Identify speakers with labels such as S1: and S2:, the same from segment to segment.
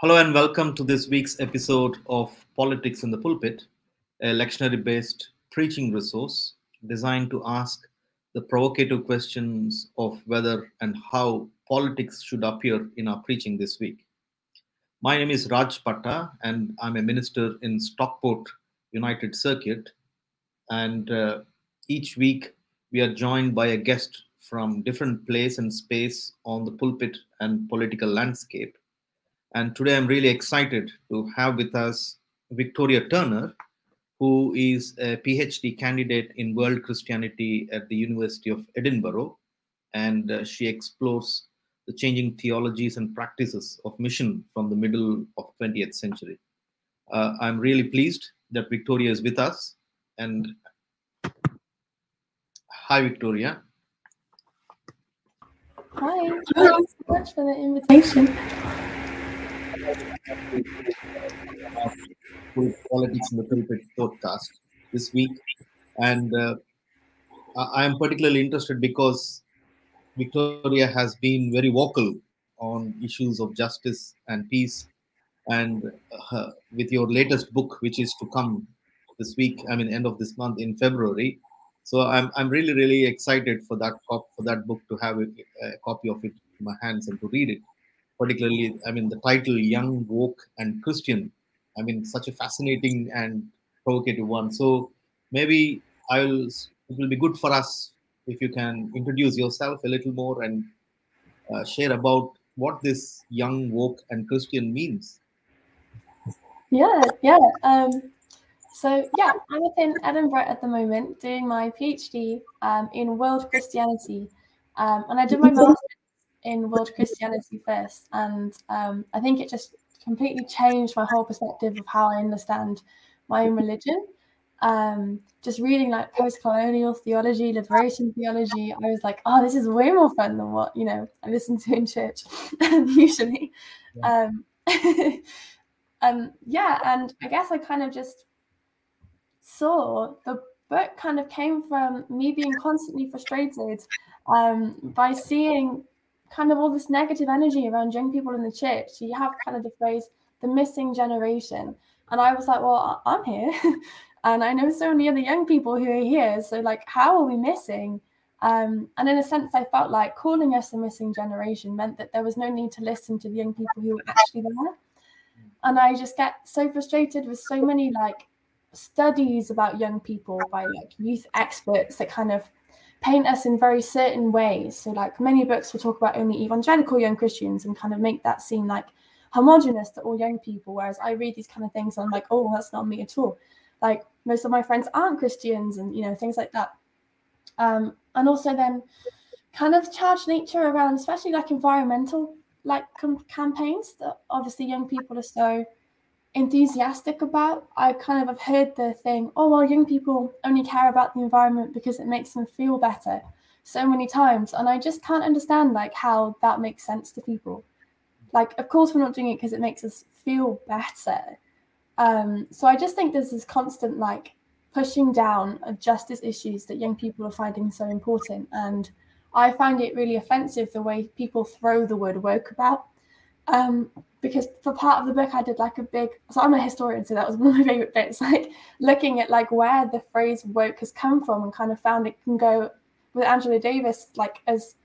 S1: Hello and welcome to this week's episode of Politics in the Pulpit, a lectionary based preaching resource designed to ask the provocative questions of whether and how politics should appear in our preaching this week. My name is Raj Patta, and I'm a minister in Stockport United Circuit. And uh, each week we are joined by a guest from different place and space on the pulpit and political landscape and today I'm really excited to have with us Victoria Turner, who is a PhD candidate in world Christianity at the University of Edinburgh. And uh, she explores the changing theologies and practices of mission from the middle of 20th century. Uh, I'm really pleased that Victoria is with us. And hi, Victoria.
S2: Hi, thank you so much for the invitation.
S1: Politics in the Pulpit podcast this week. And uh, I am particularly interested because Victoria has been very vocal on issues of justice and peace. And uh, with your latest book, which is to come this week, I mean, end of this month in February. So I'm, I'm really, really excited for that for that book to have a, a copy of it in my hands and to read it particularly, I mean, the title Young, Woke, and Christian. I mean, such a fascinating and provocative one. So maybe I'll, it will be good for us if you can introduce yourself a little more and uh, share about what this young, woke, and Christian means.
S2: Yeah, yeah. Um, so yeah, I'm up in Edinburgh at the moment doing my PhD um, in world Christianity, um, and I did my master's in world Christianity first, and um, I think it just completely changed my whole perspective of how I understand my own religion. Um, just reading like post-colonial theology, liberation theology, I was like, oh, this is way more fun than what you know I listen to in church usually. Yeah. Um, um, yeah, and I guess I kind of just saw the book kind of came from me being constantly frustrated um, by seeing kind of all this negative energy around young people in the church. You have kind of the phrase the missing generation. And I was like, well, I'm here. and I know so many other young people who are here. So, like, how are we missing? Um, and in a sense, I felt like calling us the missing generation meant that there was no need to listen to the young people who were actually there. And I just get so frustrated with so many like studies about young people by like youth experts that kind of paint us in very certain ways. So, like many books will talk about only evangelical young Christians and kind of make that seem like homogenous to all young people. Whereas I read these kind of things and I'm like, oh, that's not me at all. Like most of my friends aren't Christians and, you know, things like that. Um, and also then kind of charged nature around, especially like environmental like com- campaigns that obviously young people are so enthusiastic about. I kind of have heard the thing, oh, well, young people only care about the environment because it makes them feel better so many times. And I just can't understand like how that makes sense to people. Like, of course, we're not doing it because it makes us feel better. Um, so I just think there's this constant like pushing down of justice issues that young people are finding so important. And I find it really offensive the way people throw the word woke about. Um, because for part of the book I did like a big so I'm a historian so that was one of my favorite bits like looking at like where the phrase woke has come from and kind of found it can go with Angela Davis like as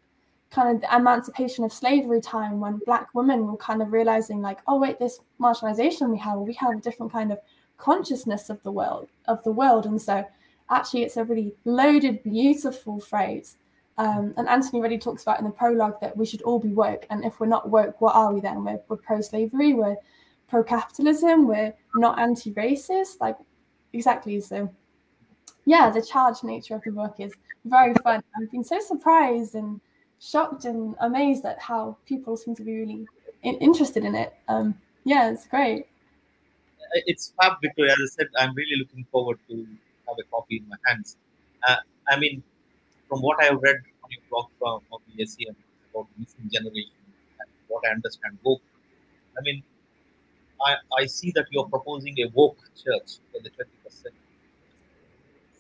S2: kind of the emancipation of slavery time when black women were kind of realizing like oh wait this marginalization we have we have a different kind of consciousness of the world of the world. And so actually it's a really loaded beautiful phrase um, and Anthony really talks about in the prologue that we should all be woke. And if we're not woke, what are we then? We're, we're pro slavery, we're pro capitalism, we're not anti racist. Like, exactly. So, yeah, the charged nature of the book is very fun. I've been so surprised and shocked and amazed at how people seem to be really in- interested in it. Um, yeah, it's great.
S1: It's fab, Victoria. As I said, I'm really looking forward to have a copy in my hands. Uh, I mean, from what I have read from of the SEM about missing generation and what I understand woke, I mean, I, I see that you're proposing a woke church for the 21st century.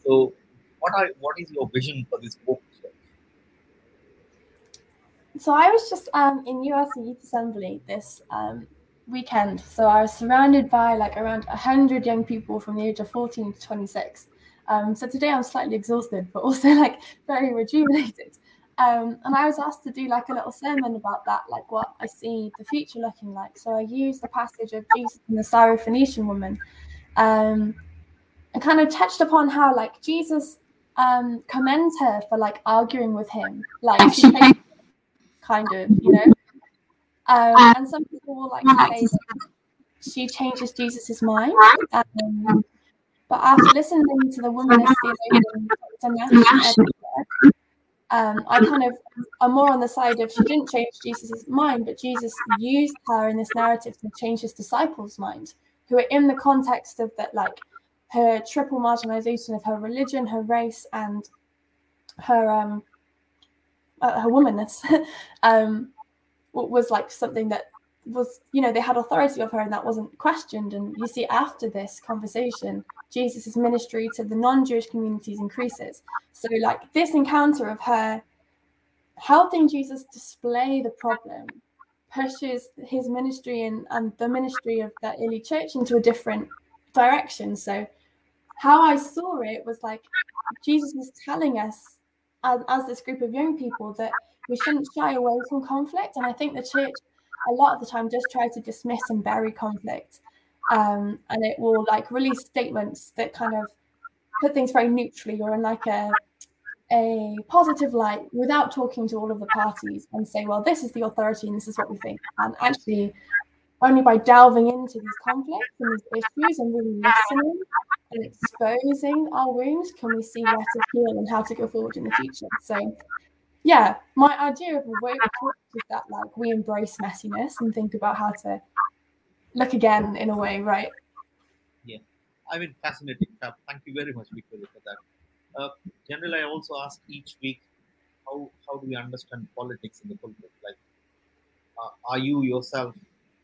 S1: So, what are what is your vision for this woke church?
S2: So I was just um, in URC Youth Assembly this um, weekend. So I was surrounded by like around 100 young people from the age of 14 to 26. Um, so today I'm slightly exhausted, but also like very rejuvenated. Um, and I was asked to do like a little sermon about that, like what I see the future looking like. So I used the passage of Jesus and the Syrophoenician woman, um, and kind of touched upon how like Jesus um, commends her for like arguing with him, like she kind of, you know. Um, and some people will like say she changes Jesus's mind. Um, but after listening to the womanist theologian, um, I kind of am more on the side of she didn't change Jesus's mind, but Jesus used her in this narrative to change his disciples' mind, who are in the context of that, like her triple marginalization of her religion, her race, and her um uh, her womanness. Um was like something that was you know they had authority of her and that wasn't questioned. And you see after this conversation jesus's ministry to the non-jewish communities increases. So like this encounter of her helping jesus display the problem pushes his ministry and, and the ministry of that early church into a different direction. So how i saw it was like jesus was telling us as, as this group of young people that we shouldn't shy away from conflict. And i think the church a lot of the time just try to dismiss and bury conflict. Um, and it will like release statements that kind of put things very neutrally or in like a a positive light without talking to all of the parties and say, well, this is the authority and this is what we think. And actually, only by delving into these conflicts and these issues and really listening and exposing our wounds can we see where to heal and how to go forward in the future. So yeah, my idea of a way is that like we embrace messiness and think about how to look again in a way, right?
S1: Yeah, I mean, fascinating. Thank you very much, Victoria, for that. Uh, generally, I also ask each week, how how do we understand politics in the pulpit? Like, uh, are you yourself,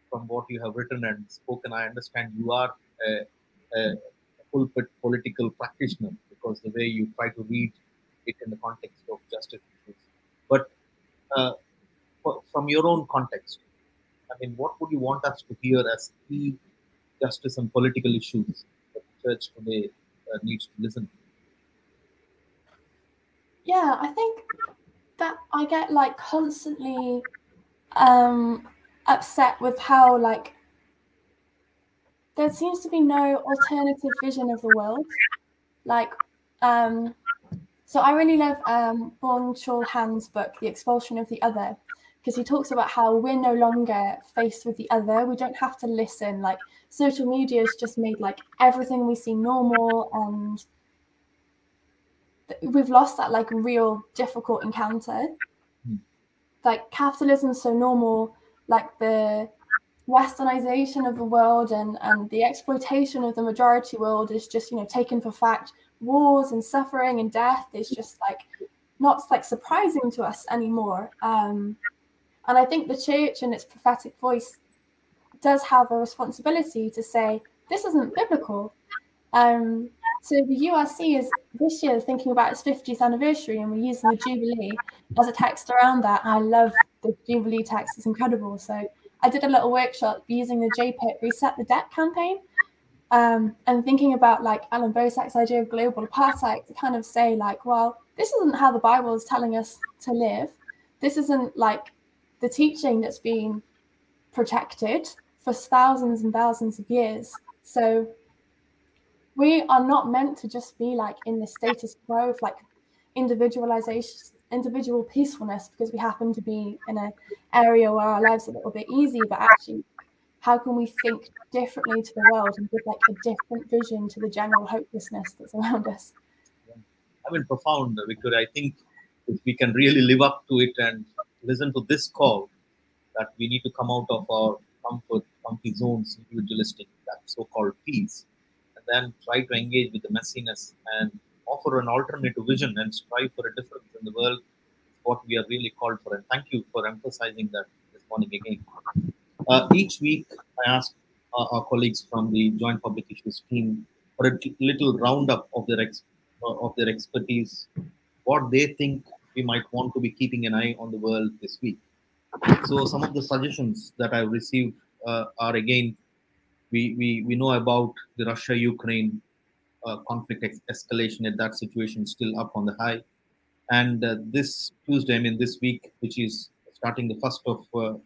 S1: from what you have written and spoken, I understand you are a, a pulpit political practitioner because the way you try to read it in the context of justice issues but uh, from your own context, I mean, what would you want us to hear as key justice and political issues that the church today uh, needs to listen to?
S2: Yeah, I think that I get like constantly um, upset with how like there seems to be no alternative vision of the world. Like um, so I really love um, Byung-Chul Han's book, The Expulsion of the Other, because he talks about how we're no longer faced with the other. We don't have to listen. Like social media has just made like everything we see normal, and we've lost that like real difficult encounter. Mm. Like capitalism's so normal, like the westernization of the world and and the exploitation of the majority world is just you know taken for fact wars and suffering and death is just like not like surprising to us anymore. Um, and I think the church and its prophetic voice does have a responsibility to say this isn't biblical. Um, so the URC is this year thinking about its 50th anniversary, and we're using the Jubilee as a text around that. I love the Jubilee text; it's incredible. So I did a little workshop using the JPIT Reset the Debt campaign, um, and thinking about like Allan Boesak's idea of global apartheid to kind of say like, well, this isn't how the Bible is telling us to live. This isn't like the teaching that's been protected for thousands and thousands of years. So we are not meant to just be like in the status quo of like individualization, individual peacefulness because we happen to be in an area where our lives are a little bit easy, but actually how can we think differently to the world and give like a different vision to the general hopelessness that's around us?
S1: I mean, profound, Victoria. I think if we can really live up to it and listen to this call, that we need to come out of our comfort, comfy zones, individualistic, that so-called peace, and then try to engage with the messiness and offer an alternative vision and strive for a difference in the world. What we are really called for, and thank you for emphasizing that this morning again. Uh, each week, I ask our, our, colleagues from the Joint Public Issues team for a little roundup of their ex, uh, of their expertise, what they think we might want to be keeping an eye on the world this week. So, some of the suggestions that I've received uh, are again, we, we, we know about the Russia Ukraine uh, conflict ex- escalation at that situation still up on the high. And uh, this Tuesday, I mean, this week, which is starting the 1st of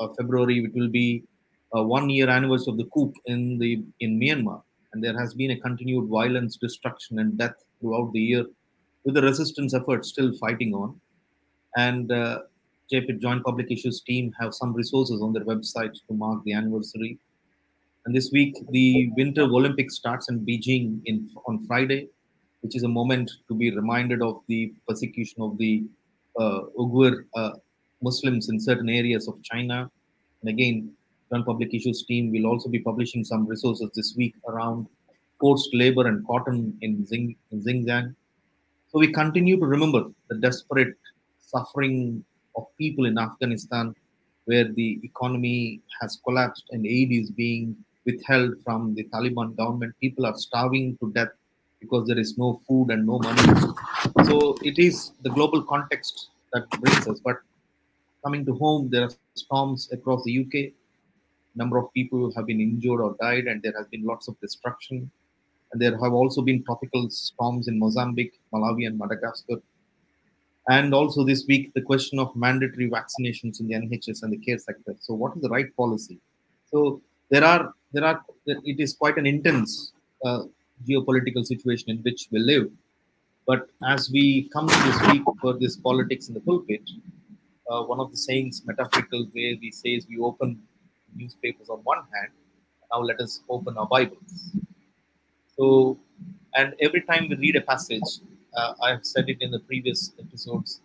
S1: uh, February, it will be a one year anniversary of the coup in, the, in Myanmar. And there has been a continued violence, destruction, and death throughout the year, with the resistance efforts still fighting on. And uh, JPIT Joint Public Issues team have some resources on their website to mark the anniversary. And this week, the Winter Olympics starts in Beijing in, on Friday, which is a moment to be reminded of the persecution of the uh, Uyghur uh, Muslims in certain areas of China. And again, Joint Public Issues team will also be publishing some resources this week around forced labor and cotton in, Xing, in Xinjiang. So we continue to remember the desperate suffering of people in Afghanistan, where the economy has collapsed and aid is being withheld from the Taliban government. People are starving to death because there is no food and no money. So it is the global context that brings us. But coming to home, there are storms across the UK. Number of people have been injured or died, and there has been lots of destruction. There have also been tropical storms in Mozambique, Malawi, and Madagascar. And also this week, the question of mandatory vaccinations in the NHS and the care sector. So, what is the right policy? So, there are there are it is quite an intense uh, geopolitical situation in which we live. But as we come to this week for this politics in the pulpit, uh, one of the sayings, metaphorical way we say is we open newspapers on one hand, now let us open our Bibles. So, and every time we read a passage, uh, I've said it in the previous episodes,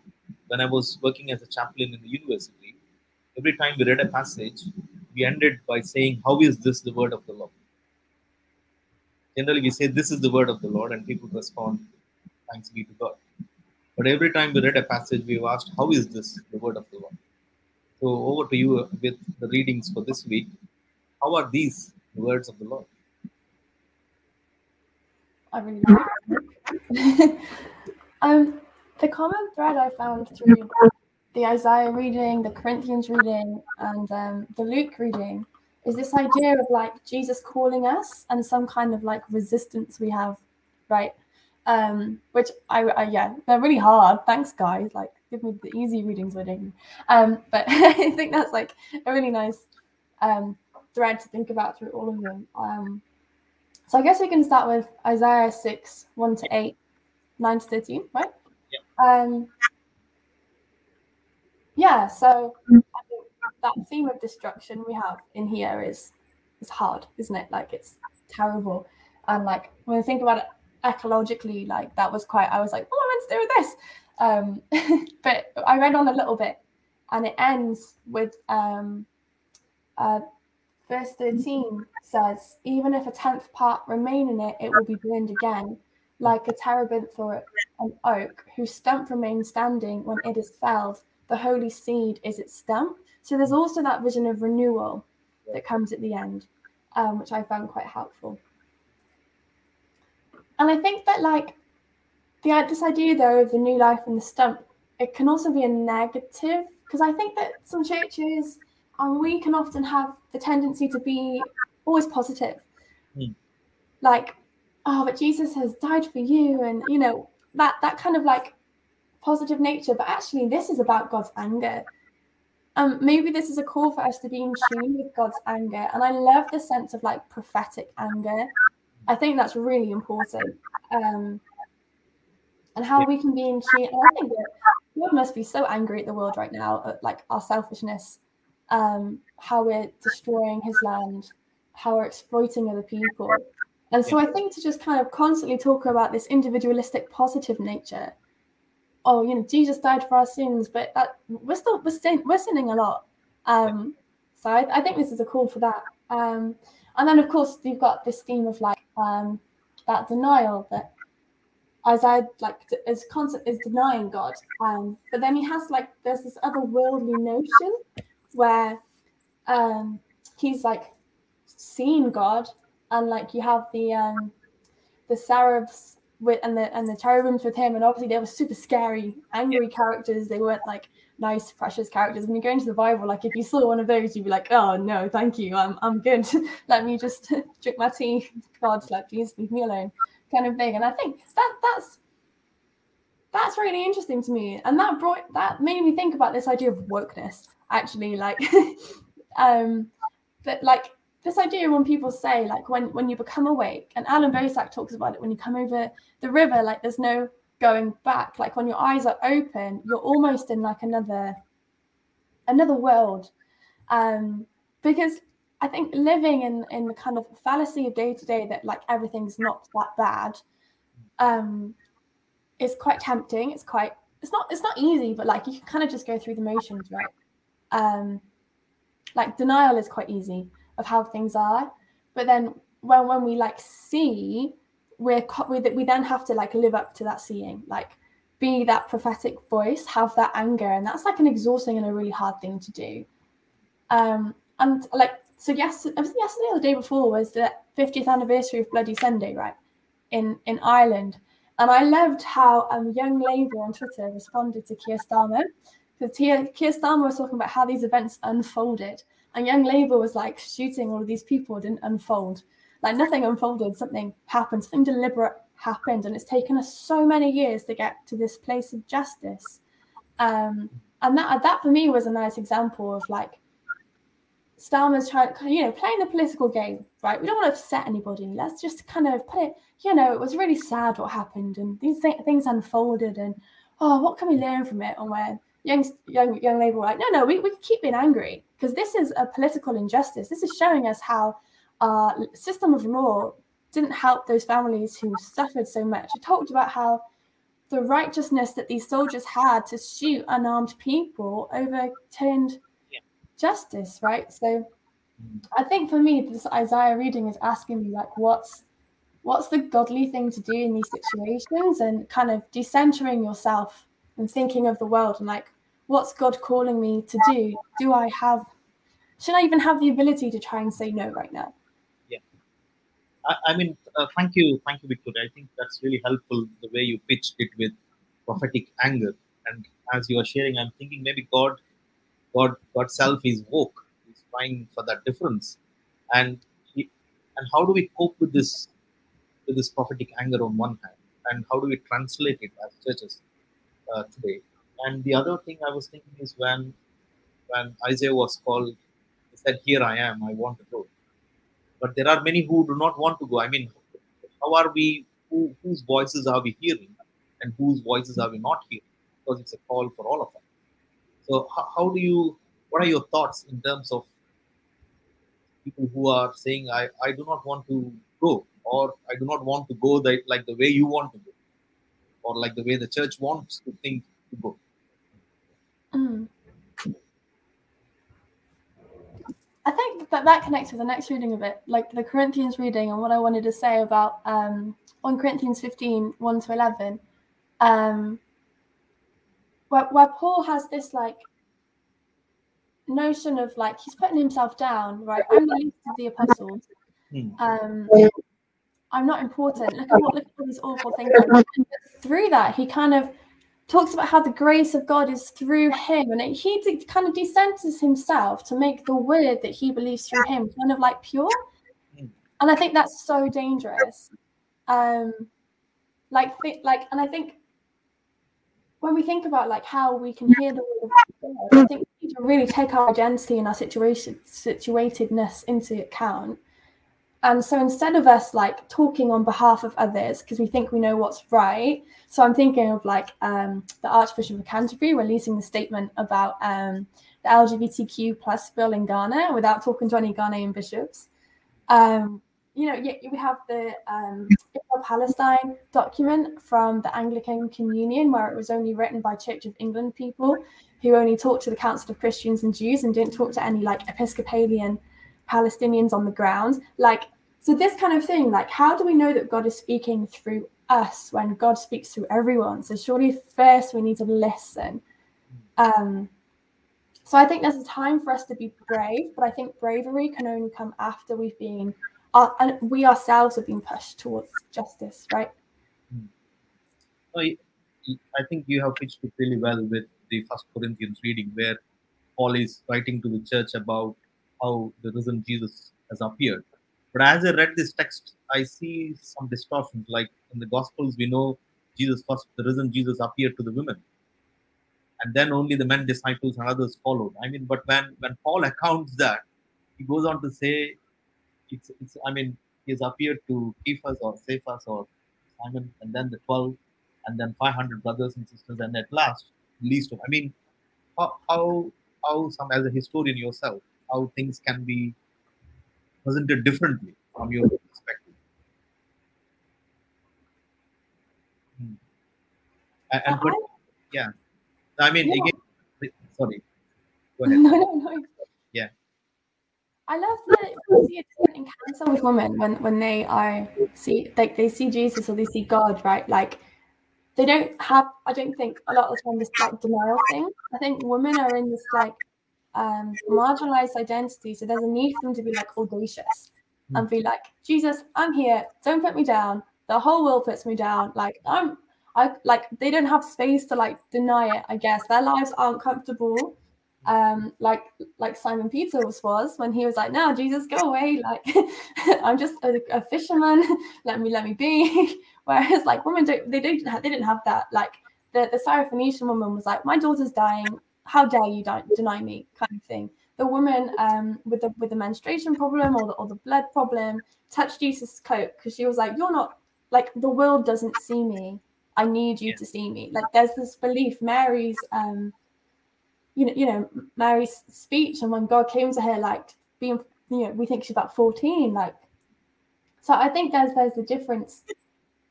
S1: when I was working as a chaplain in the university, every time we read a passage, we ended by saying, How is this the word of the Lord? Generally, we say, This is the word of the Lord, and people respond, Thanks be to God. But every time we read a passage, we've asked, How is this the word of the Lord? So, over to you with the readings for this week. How are these the words of the Lord?
S2: I really like um, the common thread I found through the Isaiah reading, the Corinthians reading, and um, the Luke reading is this idea of like Jesus calling us and some kind of like resistance we have, right? Um, which I, I yeah, they're really hard. Thanks, guys. Like, give me the easy readings we're doing. Um, but I think that's like a really nice um, thread to think about through all of them. Um, so I guess we can start with Isaiah 6, 1 to 8, 9 to 13, right?
S1: Yeah.
S2: Um, yeah, so I think that theme of destruction we have in here is is hard, isn't it? Like it's terrible. And like when I think about it ecologically, like that was quite I was like, what am I meant to do with this? Um, but I read on a little bit and it ends with um, uh, verse 13 says, Even if a tenth part remain in it, it will be burned again, like a terebinth or an oak, whose stump remains standing when it is felled. The holy seed is its stump. So there's also that vision of renewal that comes at the end, um, which I found quite helpful. And I think that, like, the, this idea, though, of the new life and the stump, it can also be a negative because I think that some churches and we can often have the tendency to be always positive.
S1: Mm.
S2: like oh but jesus has died for you and you know that that kind of like positive nature. But actually this is about god's anger. Um maybe this is a call for us to be in tune with god's anger. And i love the sense of like prophetic anger. I think that's really important. Um and how we can be in tune and i think that god must be so angry at the world right now at like our selfishness um, how we're destroying his land, how we're exploiting other people. And so I think to just kind of constantly talk about this individualistic positive nature. Oh, you know, Jesus died for our sins, but that, we're still we're, sin, we're sinning a lot. Um, so I, I, think this is a call for that. Um, and then of course you've got this theme of like um, that denial that Isaiah like is constant is denying God. Um, but then he has like there's this other worldly notion where um, he's like seen God, and like you have the um, the seraphs with and the and the cherubims with him, and obviously they were super scary, angry characters. They weren't like nice, precious characters. When you go into the Bible, like if you saw one of those, you'd be like, oh no, thank you, I'm I'm good. Let me just drink my tea. God, like please leave me alone, kind of thing. And I think that that's that's really interesting to me, and that brought that made me think about this idea of wokeness. Actually, like, um, that like this idea when people say like when when you become awake, and Allan Boesak talks about it when you come over the river, like there's no going back. Like when your eyes are open you're almost in like another another world. Um because i think living in in the kind of fallacy of day to day that like everything's not that bad um is quite tempting. It's quite it's not it's not easy but like you can kind of just go through the motions right um like denial is quite easy of how things are. But then when when we like see we're we, we then have to like live up to that seeing like be that prophetic voice have that anger and that's like an exhausting and a really hard thing to do. Um and like so yes yesterday or the day before was the 50th anniversary of bloody sunday right in in ireland. And i loved how um young labour on twitter responded to keir starmer because keir starmer was talking about how these events unfolded and young labour was like shooting all of these people didn't unfold like nothing unfolded, something happened, something deliberate happened, and it's taken us so many years to get to this place of justice. Um, and that that for me was a nice example of like Starmer's trying, you know, playing the political game, right? We don't want to upset anybody. Let's just kind of put it, you know, it was really sad what happened, and these th- things unfolded, and oh, what can we learn from it? And when young young young Labour were like, no, no, we, we keep being angry because this is a political injustice. This is showing us how our system of law didn't help those families who suffered so much. It talked about how the righteousness that these soldiers had to shoot unarmed people overturned yeah. justice, right? So mm. I think for me, this Isaiah reading is asking me like, what's what's the godly thing to do in these situations, and kind of decentering yourself and thinking of the world and like, what's God calling me to do? Do I have? Should I even have the ability to try and say no right now?
S1: I, I mean, uh, thank you, thank you, Victoria. I think that's really helpful the way you pitched it with prophetic anger. And as you are sharing, I'm thinking maybe God, God, God self is woke. He's trying for that difference. And he, and how do we cope with this with this prophetic anger on one hand, and how do we translate it as churches uh, today? And the other thing I was thinking is when when Isaiah was called, he said, "Here I am. I want to go." but there are many who do not want to go. I mean, how are we? Who, whose voices are we hearing, and whose voices are we not hearing? Because it's a call for all of us. So, how, how do you? What are your thoughts in terms of people who are saying, "I I do not want to go," or "I do not want to go the, like the way you want to go," or like the way the church wants to think to go?
S2: Mm. I think that that connects with the next reading of it, like the Corinthians reading, and what I wanted to say about um, 1 Corinthians 15, 1 to 11, um, where, where Paul has this like notion of like he's putting himself down, right? I'm the least of the apostles. Hmm. Um, I'm not important. Look at what look at all these awful things. Through that, he kind of talks about how the grace of God is through him, and he de- kind of decenters himself to make the word that he believes through him kind of like pure. And I think that's so dangerous. Um, like, th- like, and I think when we think about like how we can hear the word of God, I think we need to really take our identity and our situation situatedness into account and so instead of us like talking on behalf of others because we think we know what's right, so I'm thinking of like um, the Archbishop of Canterbury releasing the statement about um, the LGBTQ plus bill in Ghana without talking to any Ghanaian bishops. Um, you know, we have the um, Palestine document from the Anglican Communion, where it was only written by Church of England people who only talked to the Council of Christians and Jews and didn't talk to any like Episcopalian Palestinians on the ground. Like, so this kind of thing, like, how do we know that God is speaking through us when God speaks through everyone? So surely first we need to listen. Um, so I think there's a time for us to be brave, but I think bravery can only come after we've been, uh, and we ourselves have been pushed towards justice, right?
S1: I, I think you have pitched it really well with the First Corinthians reading where Paul is writing to the church about how the risen Jesus has appeared. But as I read this text, I see some distortions. Like in the Gospels, we know Jesus first, the risen Jesus appeared to the women, and then only the men disciples and others followed. I mean, but when when Paul accounts that, he goes on to say, it's, it's I mean, he has appeared to Cephas or Cephas or Simon, and then the twelve, and then five hundred brothers and sisters, and at last, least of. I mean, how how how some as a historian yourself, how things can be presented differently from your perspective. Hmm. And, and but, yeah, I mean,
S2: Yeah.
S1: again, sorry, go ahead.
S2: No, no, no.
S1: Yeah.
S2: I love that we see a different encounter with women when when they are see like they see Jesus or they see God, right? Like they don't have I don't think a lot of the time this like denial thing. I think women are in this like um marginalized identity, so there's a need for them to be like audacious and be like, Jesus, I'm here, don't put me down. The whole world puts me down. Like I'm I like they don't have space to like deny it, I guess. Their lives aren't comfortable. Um like like simon peters was when he was like no jesus go away. Like i'm just a, a fisherman. Let me let me be. Whereas like women don't they don't have, they didn't have that. Like the the syrophoenician woman was like my daughter's dying how dare you deny me kind of thing the woman um with the with the menstruation problem or the, or the blood problem touched jesus coat because she was like you're not like the world doesn't see me i need you
S1: Yeah.
S2: to see me like there's this belief mary's um you know, you know, Mary's speech and when God came to her, like being, you know, we think she's about 14, like so I think there's there's a difference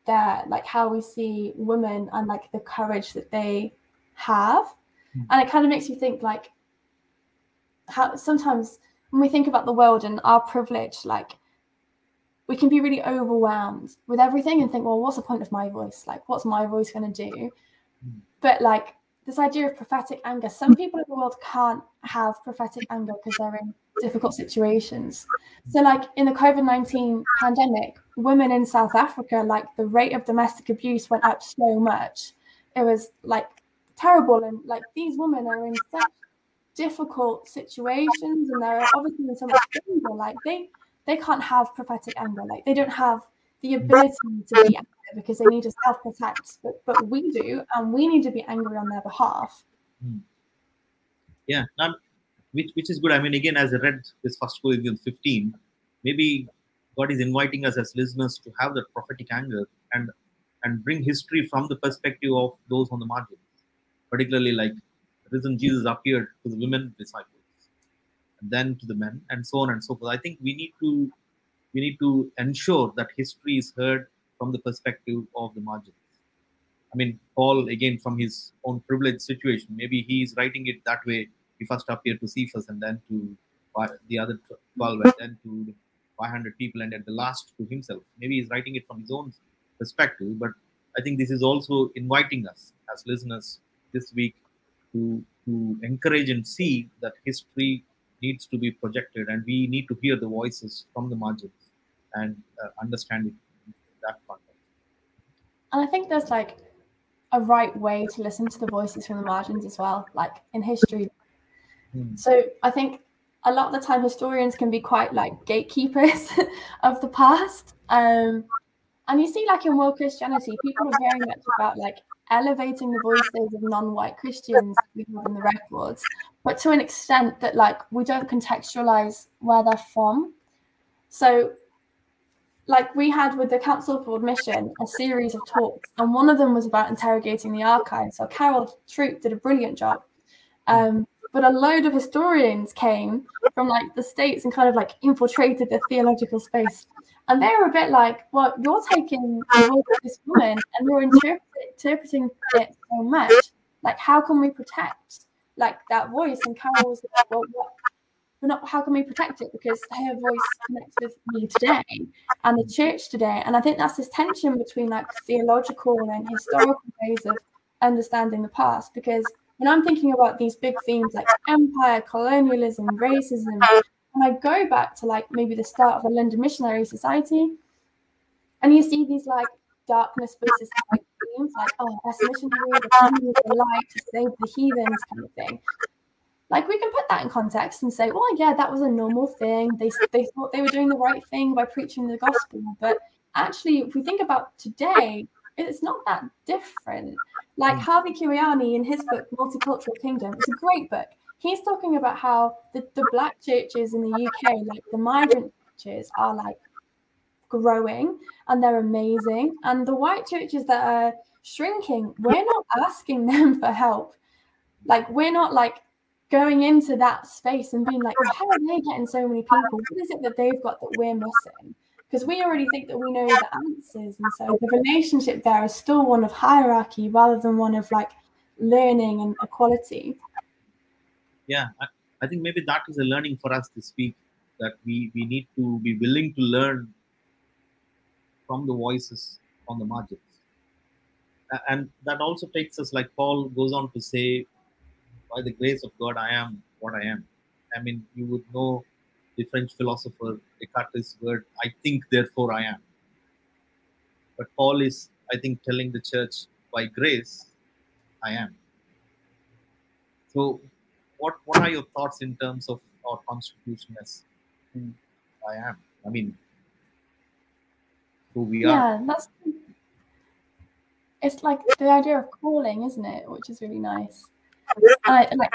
S2: there, like how we see women and like the courage that they have.
S1: Mm.
S2: And it kind of makes you think like how sometimes when we think about the world and our privilege, like we can be really overwhelmed with everything and think, well, what's the point of my voice? Like, what's my voice going to do?
S1: Mm.
S2: But like this idea of prophetic anger, some people in the world can't have prophetic anger because they're in difficult situations. So, like in the COVID 19 pandemic, women in South Africa, like the rate of domestic abuse went up so much. It was like terrible. And like these women are in such difficult situations and they're obviously in so much danger. Like they they can't have prophetic anger. Like they don't have the ability to be angry because they need to self-protect. But but we do, and we need to be angry on their behalf.
S1: yeah um, which which is good i mean again as i read this first corinthians 15 maybe god is inviting us as listeners to have that prophetic anger and and bring history from the perspective of those on the margins particularly like risen jesus appeared to the women disciples and then to the men and so on and so forth i think we need to we need to ensure that history is heard from the perspective of the margins I mean, Paul, again, from his own privileged situation, maybe he is writing it that way. He first appeared to Cephas and then to the other 12 and then to the 500 people and at the last to himself. Maybe he's writing it from his own perspective, but I think this is also inviting us as listeners this week to, to encourage and see that history needs to be projected and we need to hear the voices from the margins and uh, understand it in that context.
S2: And I think there's like a right way to listen to the voices from the margins as well, like in history.
S1: Hmm.
S2: So I think a lot of the time historians can be quite like gatekeepers of the past. Um, and you see, like in world Christianity, people are very much about like elevating the voices of non-white Christians we have in the records, but to an extent that like we don't contextualize where they're from. So like we had with the Council for World Mission a series of talks, and one of them was about interrogating the archives. So Carol Troop did a brilliant job. Um, but a load of historians came from like the states and kind of like infiltrated the theological space. And they were a bit like, well, you're taking this woman and you're interpret- interpreting it so much. Like, how can we protect like that voice? And Carol was like, well, what? We're not, how can we protect it? Because her voice connects with me today and the church today. And I think that's this tension between like theological and historical ways of understanding the past. Because when I'm thinking about these big themes like empire, colonialism, racism, and I go back to like maybe the start of the London Missionary Society, and you see these like darkness versus light seems like, oh, that's missionary, the coming the light to save the heathens kind of thing. Like we can put that in context and say, well, yeah, that was a normal thing. They they thought they were doing the right thing by preaching the gospel, but actually, if we think about today, it's not that different. Like
S1: Mm.
S2: Harvey Kwiyani in his book Multicultural Kingdom, it's a great book. He's talking about how the, the black churches in the UK, like the migrant churches, are like growing and they're amazing. And the white churches that are shrinking, we're not asking them for help. Like we're not like going into that space and being like, how are they getting so many people? What is it that they've got that we're missing? Because we already think that we know the answers. And so the relationship there is still one of hierarchy rather than one of like learning and equality.
S1: Yeah I, I think maybe that is a learning for us to speak that we we need to be willing to learn from the voices on the margins. And that also takes us like paul goes on to say by the grace of god i am what i am. I mean you would know the french philosopher descartes' word i think therefore i am. But paul is i think telling the church by grace i am. So what what are your thoughts in terms of our constitution as I am? I mean, who we are.
S2: Yeah, that's it's like the idea of calling, isn't it? Which is really nice. I, like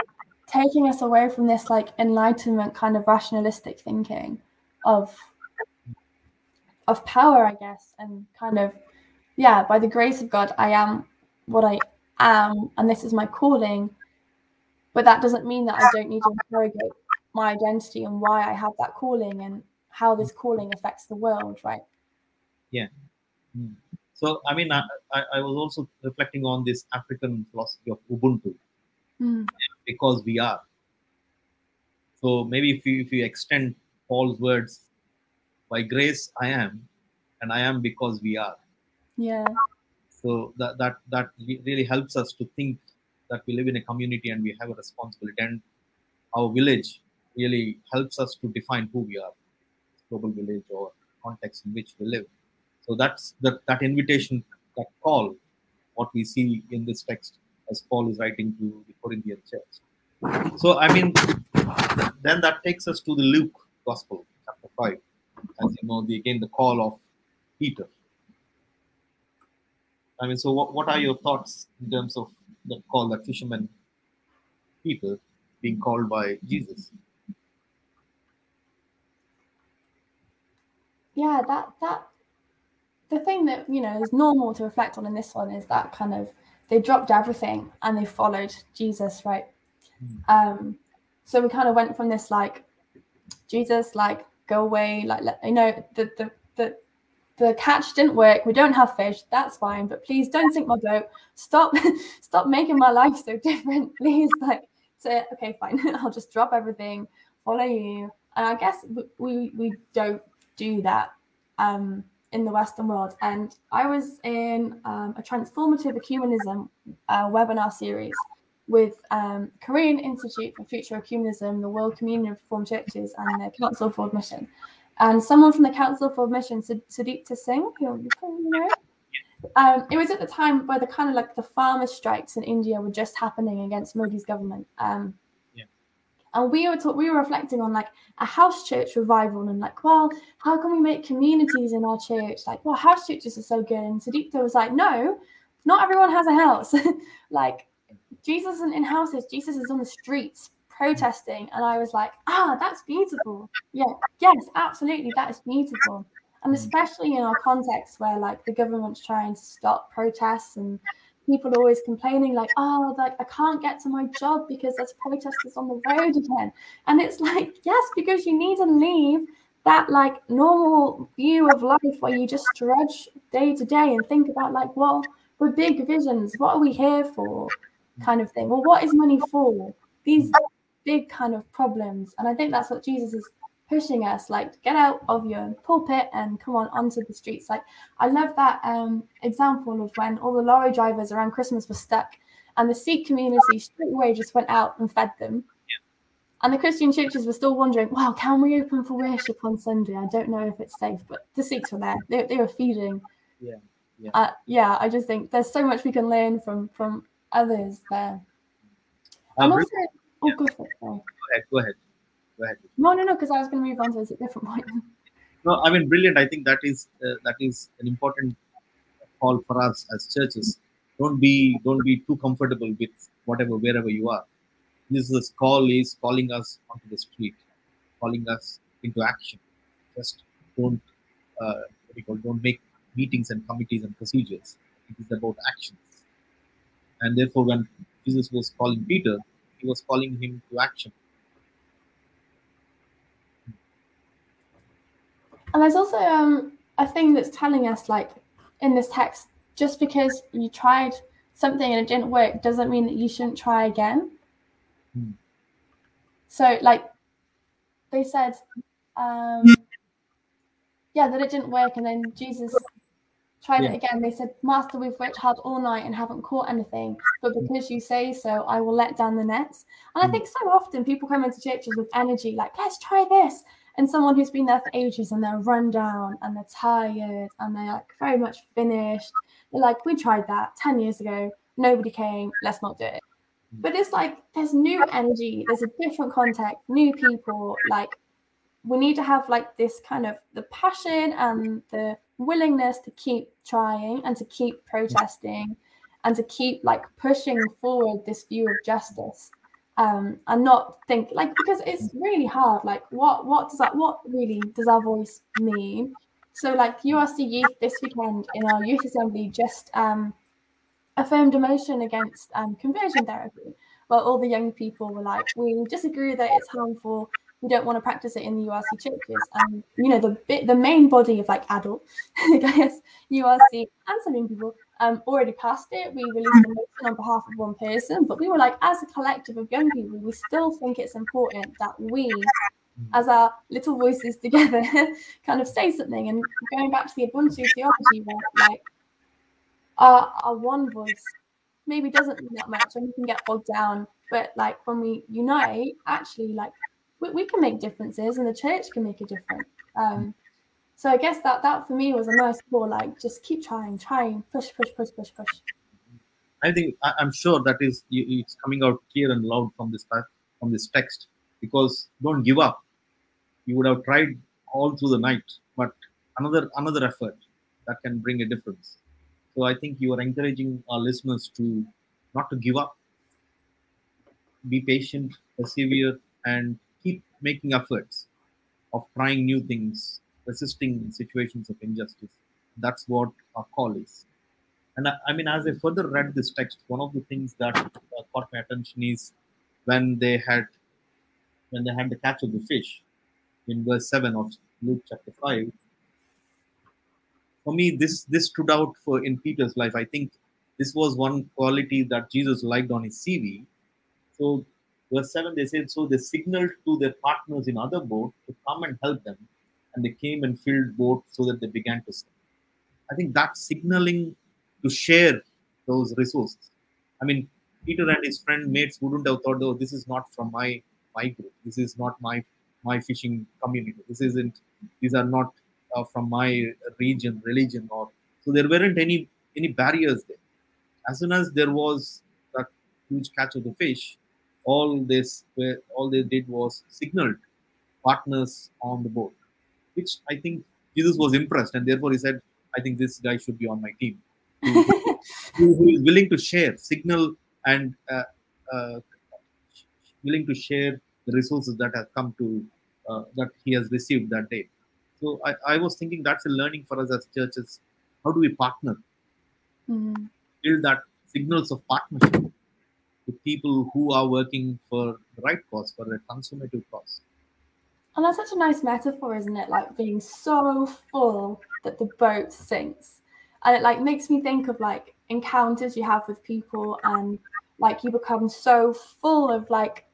S2: taking us away from this like enlightenment kind of rationalistic thinking of of power, I guess, and kind of yeah, by the grace of God, I am what I am, and this is my calling. But that doesn't mean that I don't need to interrogate my identity and why I have that calling and how this calling affects the world, right? Yeah.
S1: So I mean, I, I, I was also reflecting on this African philosophy of Ubuntu
S2: Mm.
S1: because we are. So maybe if you if you extend Paul's words, by grace I am, and I am because we are.
S2: Yeah.
S1: So that that that really helps us to think that we live in a community and we have a responsibility, and our village really helps us to define who we are, global village or context in which we live. So that's that that invitation, that call, what we see in this text as Paul is writing to the Corinthian church. So I mean, then that takes us to the Luke Gospel, chapter five. As you know, the, again the call of Peter. I mean, so what, what are your thoughts in terms of the call that fisherman people being called by Jesus?
S2: yeah that that the thing that you know is normal to reflect on in this one is that kind of they dropped everything and they followed jesus right um so we kind of went from this like jesus like go away like let, you know the the the catch didn't work we don't have fish that's fine but please don't sink my boat stop stop making my life so different please like say okay fine i'll just drop everything follow you and i guess we we, we don't do that um, in the Western world. And I was in um, a transformative ecumenism uh, webinar series with um, Korean Institute for Future Ecumenism, the World Communion of Reformed Churches, and the Council for World Mission. And someone from the Council for World Mission, Sud- Sudipta Singh, who you probably know, um, it was at the time where the kind of like the farmer strikes in India were just happening against Modi's government. Um,
S1: Yeah.
S2: And we were talk- we were reflecting on like a house church revival and like, well, how can we make communities in our church? Like, well, house churches are so good. And Sudipta was like, no, not everyone has a house. like, Jesus isn't in houses. Jesus is on the streets protesting. And I was like, ah, that's beautiful. Yeah, yes, absolutely, that is beautiful. And mm. especially in our context where like the government's trying to stop protests and people are always complaining like, oh, like I can't get to my job because there's protesters on the road again. And it's like, yes, because you need to leave that like normal view of life where you just trudge day to day and think about like, well, we're big visions. What are we here for? Mm. Kind of thing. Well, what is money for? These big kind of problems. And I think that's what Jesus is pushing us like get out of your pulpit and come on onto the streets. Like i love that um example of when all the lorry drivers around christmas were stuck and the sikh community straight away just went out and fed them. And the christian churches were still wondering wow can we open for worship on sunday? I don't know if it's safe but the sikhs were there. They, they were feeding.
S1: Yeah, Yeah.
S2: Uh, yeah, I just think there's so much we can learn from from others there. And also, oh, go for it. Sorry.
S1: go ahead. Go ahead. Go ahead.
S2: No, no, no, because I was going to move on to a different point.
S1: No, I mean, brilliant. I think that is uh, that is an important call for us as churches. Don't be don't be too comfortable with whatever wherever you are. This, Jesus' call is calling us onto the street, calling us into action. Just don't uh, what do you call, don't make meetings and committees and procedures. It is about actions. And therefore, when Jesus was calling Peter, he was calling him to action.
S2: And there's also um, a thing that's telling us, like in this text, just because you tried something and it didn't work doesn't mean that you shouldn't try again.
S1: Hmm.
S2: So, like they said, um, yeah, that it didn't work, and then Jesus tried
S1: Yeah.
S2: it again. They said, Master, we've worked hard all night and haven't caught anything, but because you say so, I will let down the nets. And I
S1: Hmm.
S2: think so often people come into churches with energy, like, let's try this. And someone who's been there for ages and they're run down and they're tired and they're like very much finished. They're like, we tried that 10 years ago, nobody came, let's not do it. But it's like there's new energy, there's a different context, new people. Like we need to have like this kind of the passion and the willingness to keep trying and to keep protesting and to keep like pushing forward this view of justice um and not think like because it's really hard like what what does that what really does our voice mean? So like urc youth this weekend in our youth assembly just um affirmed a motion against um, conversion therapy well all the young people were like we disagree that it's harmful we don't want to practice it in the urc churches and you know the bit the main body of like adult i guess urc and some young people um, already passed it. We released a motion on behalf of one person, but we were like, as a collective of young people, we still think it's important that we, as our little voices together, kind of say something. And going back to the Ubuntu theology, where like our, our one voice maybe doesn't mean that much and we can get bogged down, but like when we unite, actually, like we, we can make differences and the church can make a difference. Um, so I guess that that for me was a nice call, like just keep trying, trying, push, push, push, push, push.
S1: I think I, I'm sure that is it's coming out clear and loud from this from this text because don't give up. You would have tried all through the night, but another another effort that can bring a difference. So I think you are encouraging our listeners to not to give up, be patient, persevere, and making efforts of trying new things, resisting situations of injustice. That's what our call is. And I, I mean, as I further read this text, one of the things that uh, caught my attention is when they had when they had the catch of the fish in verse seven of Luke chapter five. For me, this this stood out for in Peter's life. I think this was one quality that Jesus liked on his CV. So, verse seven, they said, so they signaled to their partners in other boat to come and help them, and they came and filled boat so that they began to sink. I think that signaling to share those resources. I mean, Peter and his friend mates wouldn't have thought, oh, this is not from my my group. This is not my my fishing community. This isn't. These are not uh, from my region, religion, or so there weren't any any barriers there. As soon as there was that huge catch of the fish, all this all they did was signaled partners on the boat, which I think Jesus was impressed, and therefore he said, I think this guy should be on my team. Who, who- who is willing to share, signal, and uh, uh, willing to share the resources that have come to uh, that he has received that day. So I, I was thinking that's a learning for us as churches. How do we partner?
S2: Mm.
S1: Build that signals of partnership with people who are working for the right cause, for a consummative cause.
S2: And that's such a nice metaphor, isn't it? Like being so full that the boat sinks. And it like makes me think of like encounters you have with people and like you become so full of like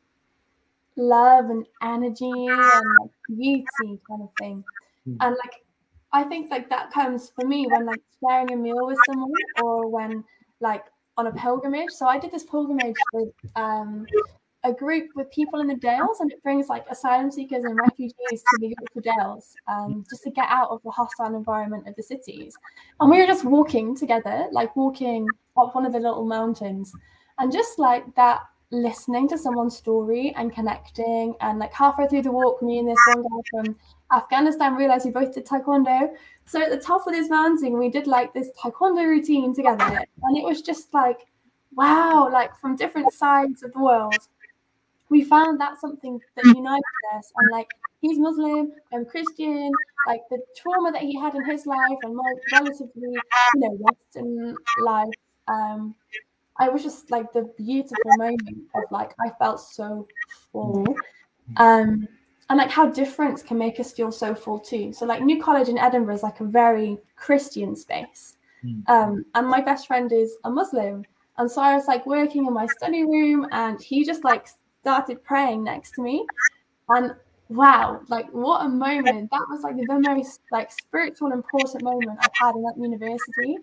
S2: love and energy and like beauty kind of thing.
S1: Hmm.
S2: And like I think like that comes for me when like sharing a meal with someone or when like on a pilgrimage. So I did this pilgrimage with um a group with people in the Dales, and it brings like asylum seekers and refugees to the Yorkshire Dales um, just to get out of the hostile environment of the cities. And we were just walking together, like walking up one of the little mountains, and just like that, listening to someone's story and connecting. And like halfway through the walk, me and this one guy from Afghanistan realized we both did taekwondo. So at the top of this mountain, we did like this taekwondo routine together, and it was just like wow, like from different sides of the world we found that something that united us. And like he's Muslim, I'm Christian. Like the trauma that he had in his life and my relatively, you know, Western life. Um, I was just like the beautiful moment of like I felt so full. Um, and like how difference can make us feel so full too. So like New College in Edinburgh is like a very Christian space. Hmm. Um, and my best friend is a Muslim. And so I was like working in my study room and he just like started praying next to me. And wow, like what a moment. That was like the most like spiritual important moment I've had in that university.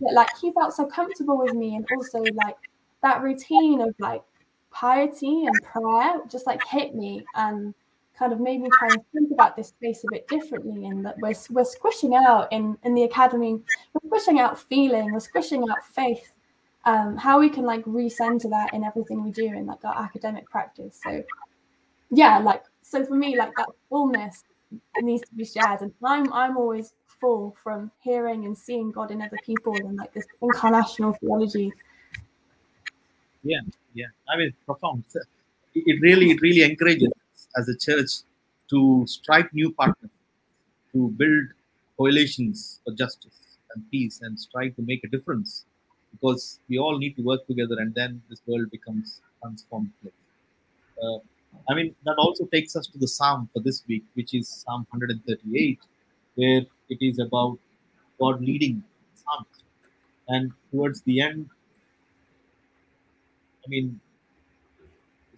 S2: That like he felt so comfortable with me and also like that routine of like piety and prayer just like hit me and kind of made me try and think about this space a bit differently and that we're, we're squishing out in in the academy we're squishing out feeling we're squishing out faith um, how we can like recenter that in everything we do in like our academic practice. So yeah, like so for me, like that fullness needs to be shared, and I'm I'm always full from hearing and seeing God in other people and like this incarnational theology.
S1: Yeah, yeah. I mean, profound. It really, it really encourages as a church to strike new partners, to build coalitions for justice and peace, and strive to make a difference because we all need to work together and then this world becomes transformed. Uh, i mean that also takes us to the psalm for this week which is psalm 138 where it is about god leading psalmist and towards the end i mean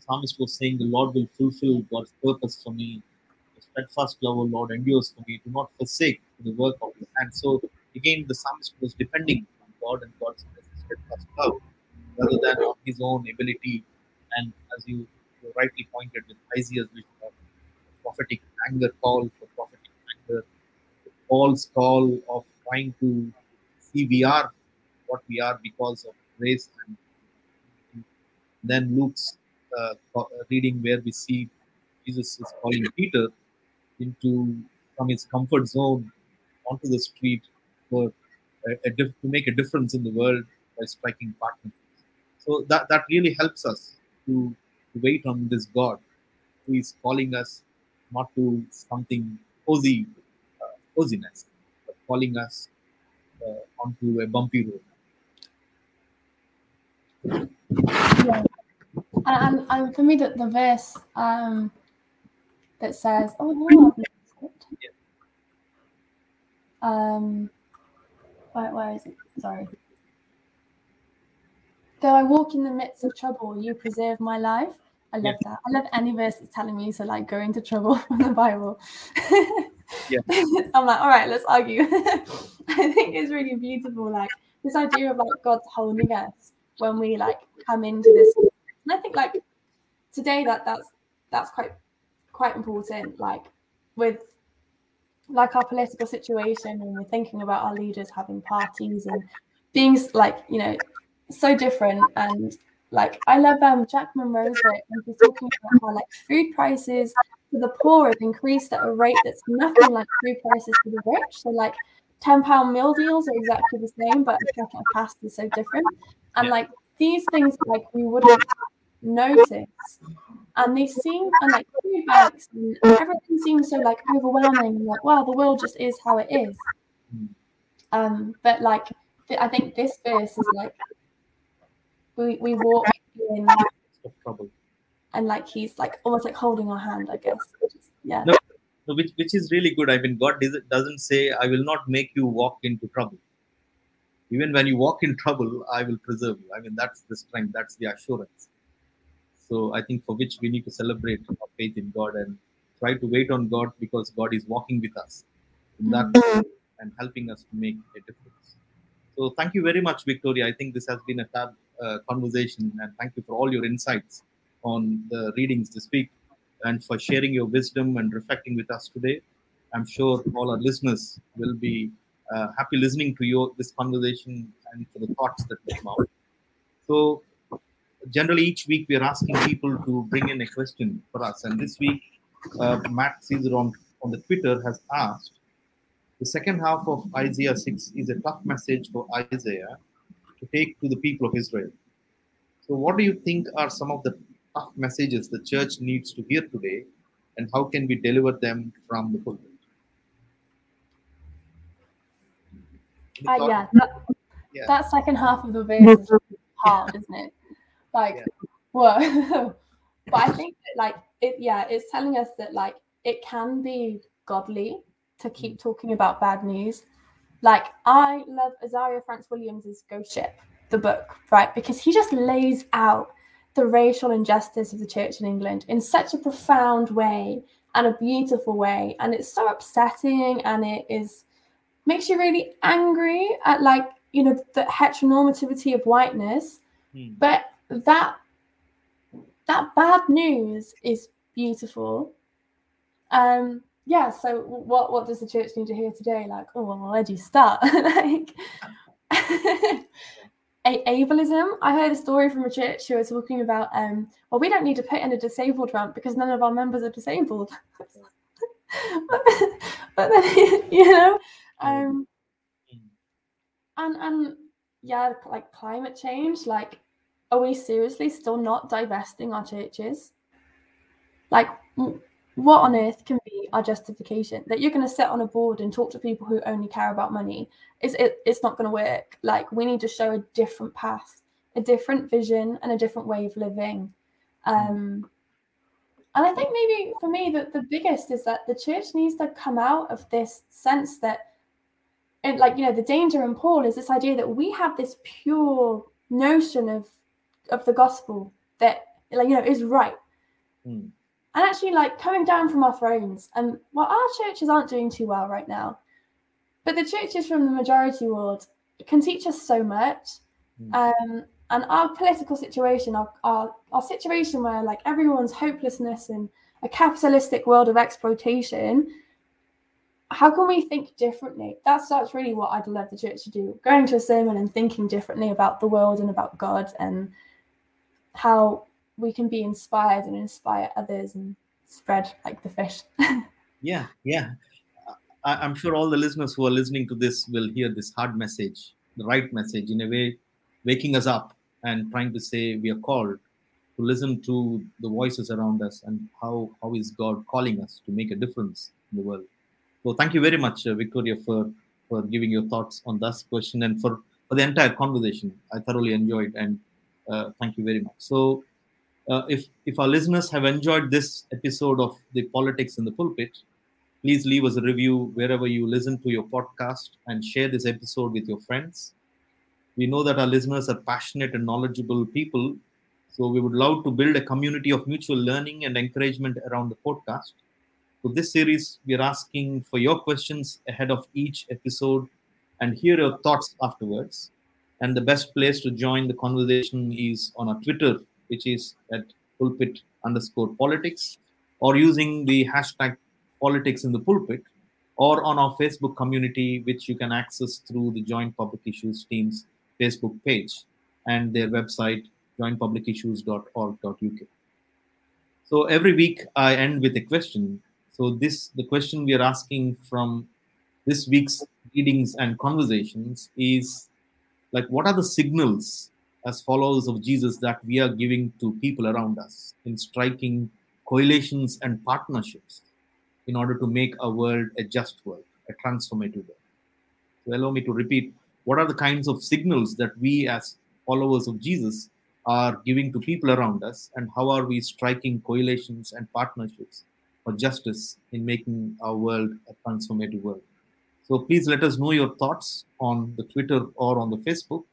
S1: psalmist was saying the lord will fulfill god's purpose for me. The steadfast love of lord endures for me. Do not forsake the work of your hand. So again the psalmist was depending on god and god's steadfast love rather than on his own ability. And as you, you rightly pointed with Isaiah's vision of prophetic anger call for prophetic anger, Paul's call of trying to see we are what we are because of grace and then Luke's uh, reading where we see Jesus is calling Peter into from his comfort zone onto the street for a, a to make a difference in the world by striking partnerships. So that, that really helps us to, to wait on this God who is calling us not to something cozy, uh, coziness, but calling us uh, onto a bumpy road.
S2: And, and for me, the, the verse um, that says, oh, no, yeah. um, where, where is it? Sorry. Though I walk in the midst of trouble, you preserve my life. I love yeah. that. I love any verse that's telling me to like go into trouble from the Bible. yeah. I'm like, all right, let's argue. I think it's really beautiful, like this idea of like God's holding us when we like come into this. And I think like today that that's that's quite quite important. Like with like our political situation and we're thinking about our leaders having parties and being like you know so different and like I love um Jack Monroe and he's talking about how like food prices for the poor have increased at a rate that's nothing like food prices for the rich. So like ten pound meal deals are exactly the same, but a packet of pasta is so different. And like these things like we wouldn't notice. And they seem and like food banks and everything seems so like overwhelming and like wow the world just is how it is. Um but like I think this verse is like we, we walk in trouble. and like he's like almost like holding our hand, I guess. yeah.
S1: No, no, which which is really good. I mean, God doesn't say, "I will not make you walk into trouble." Even when you walk in trouble, I will preserve you. I mean, that's the strength, that's the assurance. So I think for which we need to celebrate our faith in God and try to wait on God because God is walking with us in that mm-hmm. and helping us to make a difference. So thank you very much, Victoria. I think this has been a fab uh, conversation and thank you for all your insights on the readings this week and for sharing your wisdom and reflecting with us today. I'm sure all our listeners will be uh, happy listening to your this conversation and for the thoughts that came out. So, generally, each week we are asking people to bring in a question for us, and this week, uh, Matt Caesar on, on the Twitter has asked the second half of Isaiah 6 is a tough message for Isaiah to take to the people of Israel. So, what do you think are some of the tough messages the church needs to hear today, and how can we deliver them from the pulpit?
S2: Uh, yeah, that, yeah, that second half of the verse is hard, isn't it? Like, yeah. whoa. but I think that, like, it, yeah, it's telling us that, like, it can be godly to keep talking about bad news. Like, I love Azariah France-Williams's Ghost Ship, the book, right? Because he just lays out the racial injustice of the church in England in such a profound way and a beautiful way. And it's so upsetting and it is makes you really angry at like, you know, the heteronormativity of whiteness. Hmm. But that that bad news is beautiful. Um yeah, so what what does the church need to hear today? Like, oh well, where do you start? like a- ableism. I heard a story from a church who was talking about, um, well, we don't need to put in a disabled ramp because none of our members are disabled. but, then, you know, um, and and yeah, like climate change. Like, are we seriously still not divesting our churches? Like, what on earth can be our justification? That you're going to sit on a board and talk to people who only care about money. Is it, it's not going to work. Like we need to show a different path a different vision and a different way of living. Um, and i think maybe for me that the biggest is that the church needs to come out of this sense that and like you know the danger in paul is this idea that we have this pure notion of of the gospel that like you know is right mm and actually like coming down from our thrones. And well, our churches aren't doing too well right now, but the churches from the majority world can teach us so much. Mm. Um, and our political situation, our, our, our situation where like everyone's hopelessness in a capitalistic world of exploitation, how can we think differently? That's that's really what I'd love the church to do. Going to a sermon and thinking differently about the world and about God and how we can be inspired and inspire others and spread like the fish.
S1: yeah, yeah. I, am sure all the listeners who are listening to this will hear this hard message, the right message, in a way, waking us up and trying to say we are called to listen to the voices around us and how how is God calling us to make a difference in the world. So thank you very much, uh, Victoria, for for giving your thoughts on this question and for for the entire conversation. I thoroughly enjoyed and uh, thank you very much. So uh, if if our listeners have enjoyed this episode of the politics in the pulpit please leave us a review wherever you listen to your podcast and share this episode with your friends. We know that our listeners are passionate and knowledgeable people so we would love to build a community of mutual learning and encouragement around the podcast. So this series we are asking for your questions ahead of each episode and hear your thoughts afterwards and the best place to join the conversation is on our twitter which is at pulpit underscore politics, or using the hashtag politics in the pulpit, or on our Facebook community, which you can access through the Joint Public Issues team's Facebook page and their website, jointpublicissues.org.uk. So every week I end with a question. So this the question we are asking from this week's readings and conversations is like what are the signals as followers of Jesus that we are giving to people around us in striking coalitions and partnerships in order to make a world a just world, a transformative world. So allow me to repeat what are the kinds of signals that we as followers of Jesus are giving to people around us, and how are we striking coalitions and partnerships for justice in making our world a transformative world. So please let us know your thoughts on the Twitter or on the Facebook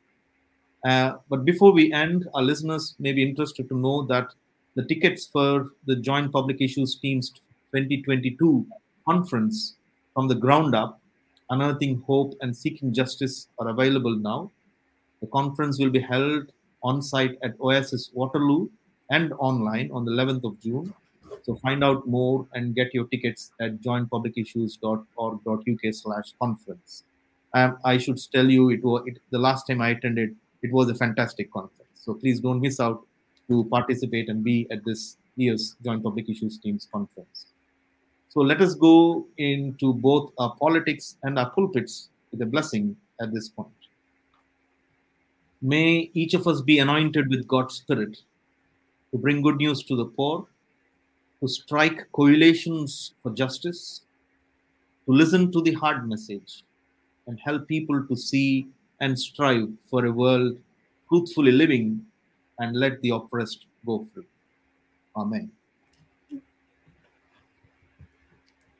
S1: uh, but before we end, our listeners may be interested to know that the tickets for the Joint Public Issues Team's 2022 conference from the ground up, Unearthing Hope and Seeking Justice, are available now. The conference will be held on site at Oasis Waterloo and online on the 11th of June. So find out more and get your tickets at jointpublicissues.org.uk slash conference. Um, I should tell you, it was it, the last time I attended, it was a fantastic conference. So please don't miss out to participate and be at this year's Joint Public Issues Teams conference. So let us go into both our politics and our pulpits with a blessing at this point. May each of us be anointed with God's Spirit to bring good news to the poor, to strike coalitions for justice, to listen to the hard message, and help people to see and strive for a world truthfully living and let the oppressed go free. Amen.